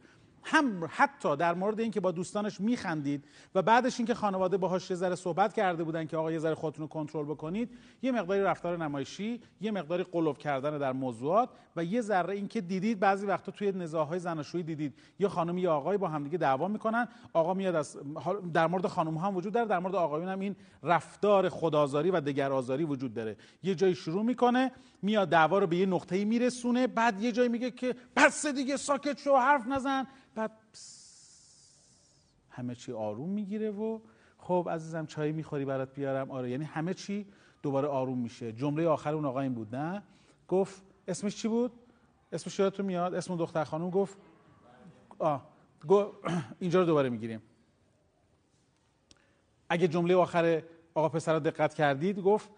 هم حتی در مورد اینکه با دوستانش میخندید و بعدش اینکه خانواده باهاش یه ذره صحبت کرده بودن که آقا یه ذره خودتون رو کنترل بکنید یه مقداری رفتار نمایشی یه مقداری قلوب کردن در موضوعات و یه ذره اینکه دیدید بعضی وقتا توی نزاعهای زناشویی دیدید. یه خانم یا آقای با همدیگه دعوا می‌کنن آقا میاد از در مورد خانم هم وجود داره در مورد آقایون هم این رفتار خدازاری و دگرآزاری وجود داره. یه جایی شروع می‌کنه میاد دعوا رو به یه نقطه‌ای میرسونه بعد یه جایی میگه که بس دیگه ساکت شو حرف نزن. بعد همه چی آروم می‌گیره و خب عزیزم چای می‌خوری برات بیارم. آره یعنی همه چی دوباره آروم میشه. جمله آخر اون آقا این بود نه؟ گفت اسمش چی بود؟ اسمش یادتون میاد؟ اسم دختر خانم گفت؟ آه اینجا رو دوباره می‌گیریم. اگه جمله آخر آقا پسر رو دقت کردید گفت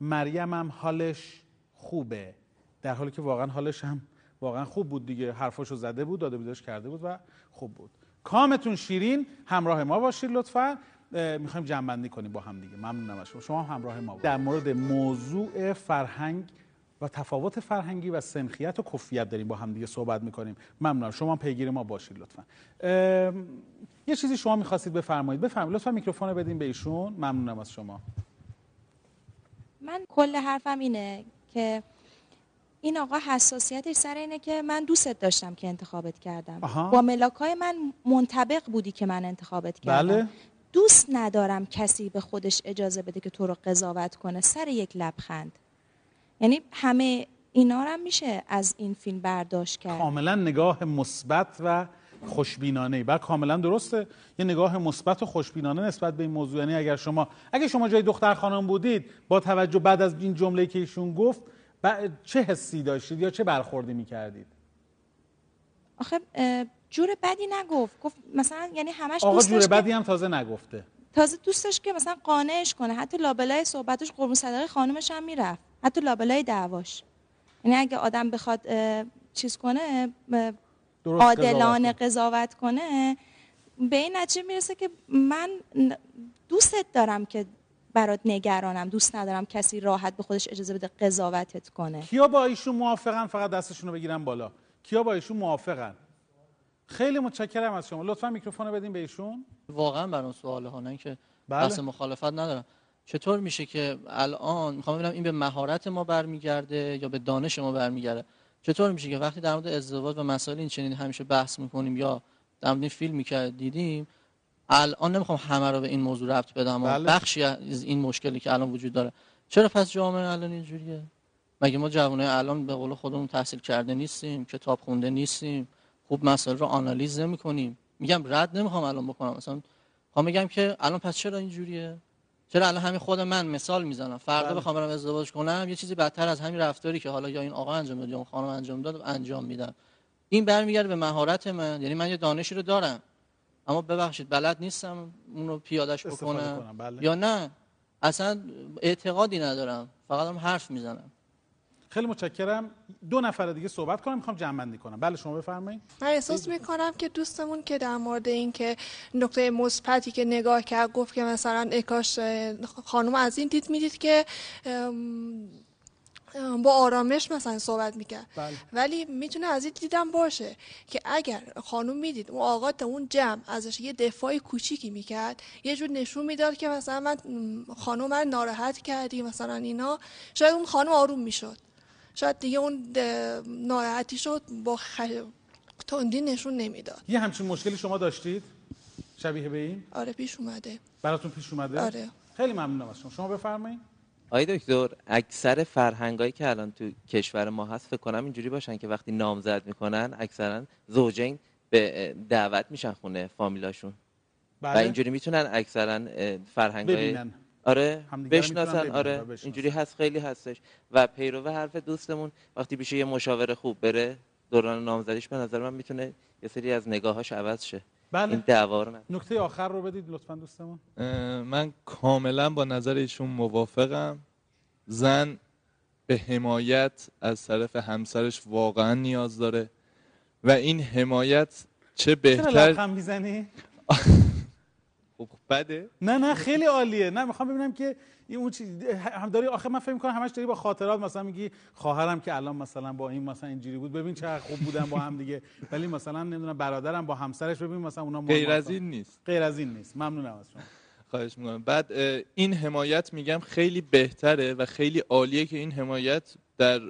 مریم هم حالش خوبه. در حالی که واقعا حالش هم واقعا خوب بود دیگه. حرفاشو زده بود داده بیدارش کرده بود و خوب بود. کامتون شیرین همراه ما باشید لطفا. می‌خوایم جنبندی کنیم با هم دیگه. ممنونم از شما. شما همراه ما در مورد موضوع فرهنگ و تفاوت فرهنگی و سنخیت و کفیت داریم با هم دیگه صحبت می‌کنیم. ممنونم. شما پیگیر ما باشید لطفا. یه چیزی شما می‌خواستید بفرمایید. بفرمایید. لطفا میکروفون بدین به ایشون. ممنونم از شما. من کل حرفم اینه. که این آقا حساسیتش سر اینه که من دوستت داشتم که انتخابت کردم. آها. با ملاکای من منطبق بودی که من انتخابت کردم. بله. دوست ندارم کسی به خودش اجازه بده که تو رو قضاوت کنه. سر یک لبخند. یعنی همه اینا رو میشه از این فیلم برداشت کرد. کاملا نگاه مثبت و خوشبینانه بعد کاملا درسته. یه نگاه مثبت و خوشبینانه نسبت به این موضوع. یعنی اگر شما اگر شما جای دختر خانم بودید با توجه بعد از این جمله که ایشون گفت چه حسی داشتید یا چه برخوردی می‌کردید؟ آخه جور بدی نگفت. گفت مثلا یعنی همش آقا جور بدی هم تازه نگفته. تازه دوستش که مثلا قانعش کنه. حتی لابلای صحبتش قربون صدقه خانومش هم می‌رفت. حتی لابلای دعواش. یعنی اگه آدم بخواد چیز کنه عادلانه قضاوت کنه به این نتیجه می‌رسه که من دوستت دارم که برات نگرانم دوست ندارم کسی راحت به خودش اجازه بده قضاوتت کنه. کیا با ایشون موافقن؟ فقط دستشون رو بگیرن بالا. کیا با ایشون موافقن؟ خیلی متشکرم از شما. لطفا میکروفون رو بدین به ایشون. واقعا برام سوال ها نه که بله. بحث مخالفت ندارم. چطور میشه که الان می‌خوام ببینم این به مهارت ما برمیگرده یا به دانش ما برمیگرده؟ چطور میشه که وقتی در مورد ازدواج و مسائل این چنین همیشه بحث می‌کنیم یا در مورد فیلمی که دیدیم الان نمی‌خوام همه رو به این موضوع ربط بدم بله. بخشی از این مشکلی که الان وجود داره. چرا پس جامعه الان اینجوریه؟ مگه ما جوانه الان به قول خودمون تحصیل کرده نیستیم کتاب خونده نیستیم خوب مسائل رو آنالیز نمی کنیم میگم رد نمی‌خوام الان بکنم. مثلا خواهم میگم که الان پس چرا اینجوریه؟ چرا الان همین خود من مثال می‌زنم؟ فردا بله. بخوام برم ازدواج کنم یه چیزی بدتر از همین رفتاری که حالا یا این آقا انجام داد یا اون خانم انجام داد انجام میدم. این برمیگرده به مهارت من یعنی من یه دانشی رو دارم. اما ببخشید بلد نیستم اون رو پیادش بکنم. بله. یا نه؟ اصلا اعتقادی ندارم. فقط هم حرف می‌زنم. خیلی متشکرم. دو نفر دیگه صحبت کنم می‌خوام جمع بندی کنم. بله شما بفرمایید. من احساس می‌کنم که دوستمون که در مورد این که نقطه مثبتی که نگاه کرد گفت که مثلا اکاش خانم از این دید می‌دید که با آرامش مثلا صحبت می‌کرد. بله. ولی می‌تونه از این دیدم باشه که اگر خانم می‌دید اون آقا تا اون جمع ازش یه دفاع کوچیکی می‌کرد یه جور نشون می‌داد که مثلا من خانم رو ناراحت کردی مثلا اینا شاید اون خانم آروم می‌شد. شاید دیگه اون ناراحتی شد با خ... تندی نشون نمی‌داد. یه همچین مشکلی شما داشتید؟ شبیه به این؟ آره پیش اومده. براتون پیش اومده؟ آره. خیلی ممنونم از شما. شما بفرمایید. آقای دکتر اکثر فرهنگایی که الان تو کشور ما هست فکر کنم اینجوری باشن که وقتی نامزد می‌کنن اکثرا زوجین به دعوت میشن خونه فامیلاشون. و بله. اینجوری می‌تونن اکثرا فرهنگای ببینن. آره بشناسن آره بشناسن. اینجوری هست خیلی هستش و پیرو حرف دوستمون وقتی پیش یه مشاور خوب بره دوران نامزدیش به نظر من می‌تونه یه سری از نگاهاش عوض شه بله. این دعوا رو. نکته آخر رو بدید لطفا دوستمون من کاملا با نظر ایشون موافقم زن به حمایت از طرف همسرش واقعا نیاز داره و این حمایت چه چرا بهتر لبخند می‌زنی خب بده. نه نه خیلی عالیه. نه می‌خوام ببینم که این اون چیز هم داری آخه من فکر می‌کنم همش داری با خاطرات مثلا میگی خواهرم که الان مثلا با این مثلا اینجوری بود ببین چقدر خوب بودن با هم دیگه. ولی مثلا نمی‌دونم برادرم با همسرش ببین مثلا اونا غیر از. این نیست. غیر از این نیست. ممنونم از شما. خواهش می‌کنم. بعد این حمایت میگم خیلی بهتره و خیلی عالیه که این حمایت در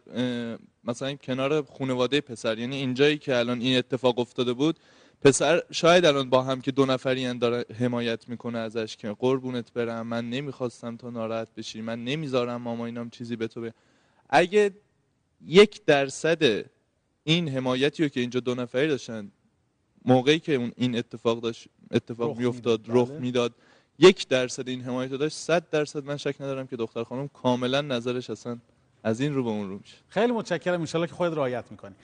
مثلا کنار خانواده پسر. یعنی اینجایی که الان این اتفاق افتاده بود پسر شاید الان با هم که دو نفری داره حمایت می‌کنه ازش که قربونت برم من نمی‌خواستم تو ناراحت بشی من نمی‌ذارم ماما اینام چیزی به تو به اگه یک درصد این حمایتی رو که اینجا دو نفری داشتن موقعی که اون این اتفاق داشت اتفاق میافتاد رخ بله. می‌داد یک درصد این حمایت رو داشت صد درصد من شک ندارم که دختر خانم کاملا نظرش اصلا از این رو به اون رو میشه. خیلی متشکرم انشالله که خودت رعایت می‌کنی.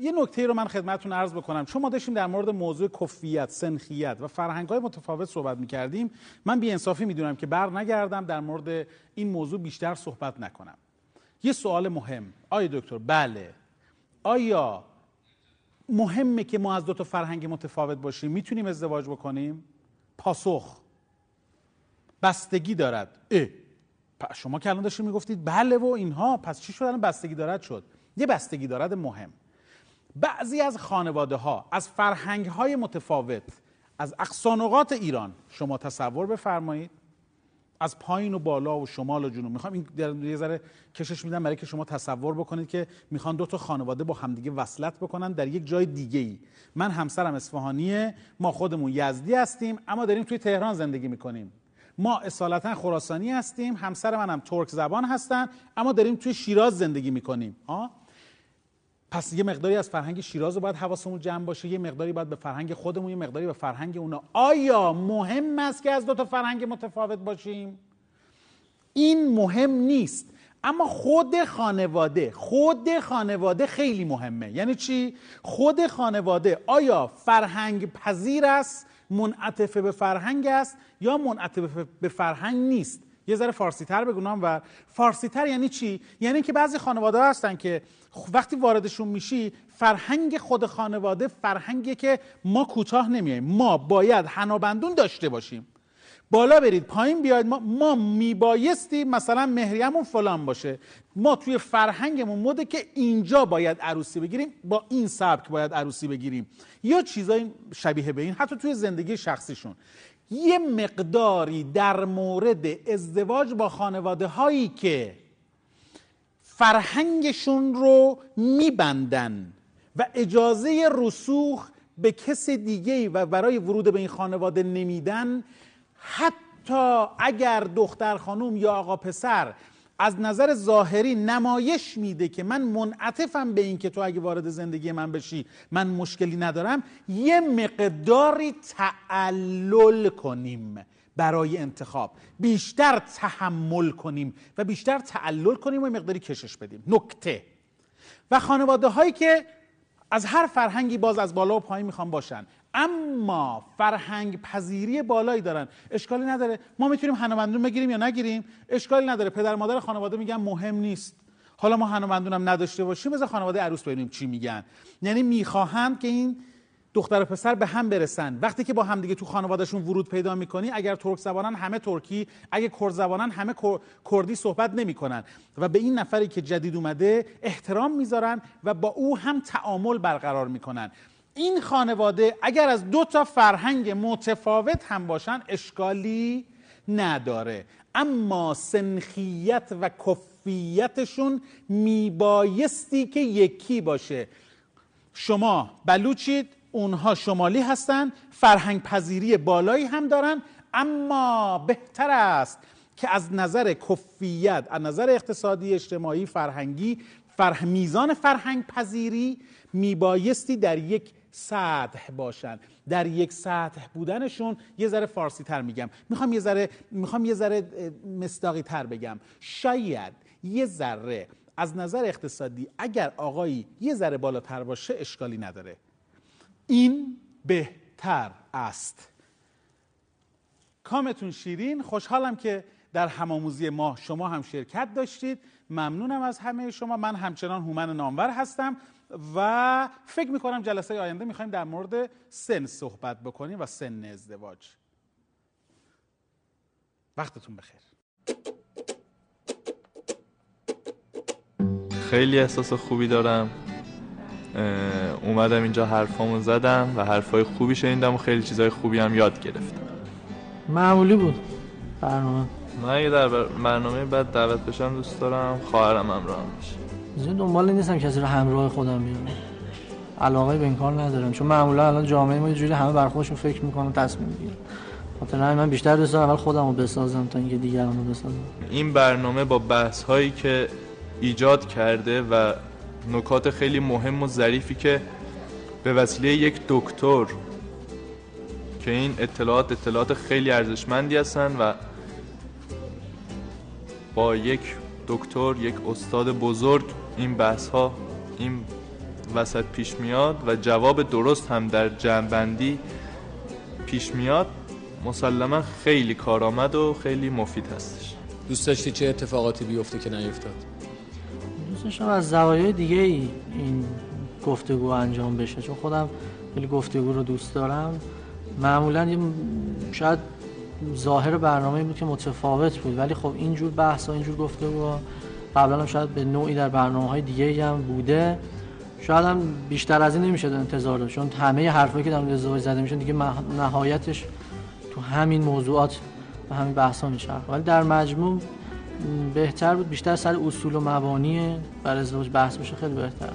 یه نکته رو من خدمتتون عرض بکنم. چون ما داشتیم در مورد موضوع کفیت سنخیت و فرهنگ های متفاوت صحبت می‌کردیم. من بیانصافی می‌دونم که بر نگردم در مورد این موضوع بیشتر صحبت نکنم. یه سوال مهم. آیا دکتر؟ بله. آیا مهمه که ما از دو تا فرهنگ متفاوت باشیم می‌تونیم ازدواج بکنیم؟ پاسخ. بستگی دارد. اه. شما که الان داشتید می‌گفتید بله و اینها پس چی شد؟ بستگی دارد شد. یه بستگی دارد مهم. بعضی از خانواده ها از فرهنگ های متفاوت از اقصانقات ایران شما تصور بفرمایید از پایین و بالا و شمال و جنوب. می‌خوام این یه ذره کشش میدم برای که شما تصور بکنید که می‌خوان دو تا خانواده با همدیگه وصلت بکنن در یک جای دیگه ای من همسرم اصفهانیه ما خودمون یزدی هستیم اما داریم توی تهران زندگی می‌کنیم. ما اصالتا خراسانی هستیم همسر منم ترک زبان هستن اما داریم توی شیراز زندگی می‌کنیم. ها پس یه مقداری از فرهنگ شیراز رو باید حواسمون جمع باشه یه مقداری باید به فرهنگ خودمون یه مقداری به فرهنگ اونا. آیا مهم است که از دو تا فرهنگ متفاوت باشیم؟ این مهم نیست. اما خود خانواده خود خانواده خیلی مهمه. یعنی چی؟ خود خانواده آیا فرهنگ پذیر است؟ منعطف به فرهنگ است یا منعطف به فرهنگ نیست؟ یه ذره فارسی تر بگونم و فارسی تر یعنی چی؟ یعنی که بعضی خانواده هستن که وقتی واردشون میشی فرهنگ خود خانواده فرهنگی که ما کوتاه نمیاییم ما باید حنابندون داشته باشیم. بالا برید پایین بیاید. ما, ما میبایستی مثلا مهریمون فلان باشه. ما توی فرهنگمون مده که اینجا باید عروسی بگیریم با این سبک باید عروسی بگیریم. یا چیزای شبیه به این حتی توی زندگی شخصیشون. یه مقداری در مورد ازدواج با خانواده هایی که فرهنگشون رو میبندن و اجازه رسوخ به کس دیگه و برای ورود به این خانواده نمیدن حتی اگر دختر خانوم یا آقا پسر از نظر ظاهری نمایش میده که من منعطفم به این که تو اگه وارد زندگی من بشی من مشکلی ندارم یه مقداری تعلل کنیم برای انتخاب. بیشتر تحمل کنیم و بیشتر تعلل کنیم و مقداری کشش بدیم. نکته. و خانواده هایی که از هر فرهنگی باز از بالا و پایین می‌خوان باشن. اما فرهنگ پذیری بالایی دارن. اشکالی نداره. ما می‌تونیم هنومندون بگیریم یا نگیریم؟ اشکالی نداره. پدر مادر خانواده میگن مهم نیست. حالا ما هنومندون هم نداشته باشیم بذار خانواده عروس ببینیم چی میگن. یعنی می‌خواهند که این دختر و پسر به هم برسن. وقتی که با هم دیگه تو خانوادهشون ورود پیدا می‌کنی اگر ترک زبانن همه ترکی اگه کرد زبانن همه کر- کردی صحبت نمی‌کنن. و به این نفری که جدید اومده احترام می‌ذارن و با او هم تعامل برقرار می‌کنن. این خانواده اگر از دو تا فرهنگ متفاوت هم باشن اشکالی نداره. اما سنخیت و کفیتشون میبایستی که یکی باشه. شما بلوچید اونها شمالی هستن فرهنگ پذیری بالایی هم دارن اما بهتر است که از نظر کفیت از نظر اقتصادی اجتماعی فرهنگی فرح میزان فرهنگ پذیری میبایستی در یک سطح باشن. در یک سطح بودنشون یه ذره فارسی تر میگم. می‌خوام یه ذره می‌خوام یه ذره مصداقی تر بگم. شاید یه ذره از نظر اقتصادی اگر آقایی یه ذره بالاتر باشه اشکالی نداره. این بهتر است. کامتون شیرین. خوشحالم که در همآموزی ما شما هم شرکت داشتید. ممنونم از همه شما. من همچنان هومن نامور هستم. و فکر می‌کنم جلسه آینده می‌خوایم در مورد سن صحبت بکنیم و سن ازدواج. وقتتون بخیر. خیلی احساس خوبی دارم. اومدم اینجا حرفامو زدم و حرفای خوبی شنیدم و خیلی چیزای خوبی هم یاد گرفتم. معمولی بود برنامه. من اگه در بر- برنامه بعد دعوت بشم دوست دارم خواهرم همراهم بشه. زیاد دنبال نیستم کسی رو همراه خودم بیارم. علاقه به این کار ندارم. چون معمولا الان جامعه ما یه جوری همه بر خودشون فکر می‌کنن تصمیم می‌گیرن. خاطر من بیشتر دوست دارم اول خودم رو بسازم تا اینکه دیگران رو بسازم. این برنامه با بحث هایی که ایجاد کرده و نکات خیلی مهم و ظریفی که به وسیله یک دکتر که این اطلاعات اطلاعات خیلی ارزشمندی هستن و با یک دکتر یک استاد بزرگ این بحث ها این وسط پیش میاد و جواب درست هم در جمعبندی پیش میاد مسلما خیلی کارآمد و خیلی مفید هستش. دوست داشتی چه اتفاقاتی بیفته که نیفتاد؟ دوست داشتم از زوایای دیگه ای این گفتگو انجام بشه. چون خودم خیلی گفتگو رو دوست دارم. معمولا شاید ظاهر برنامه بود که متفاوت بود. ولی خب اینجور بحث و اینجور گفتگو قبلا هم شاید به نوعی در برنامه های دیگه هم بوده. شاید هم بیشتر از این نمیشه انتظار داشت چون همه حرفایی که در مورد ازدواج زده میشن دیگه نهایتش تو همین موضوعات و همین بحث ها میشه ولی در مجموع بهتر بود بیشتر سر اصول و مبانی بر ازدواج بحث بشه خیلی بهتر.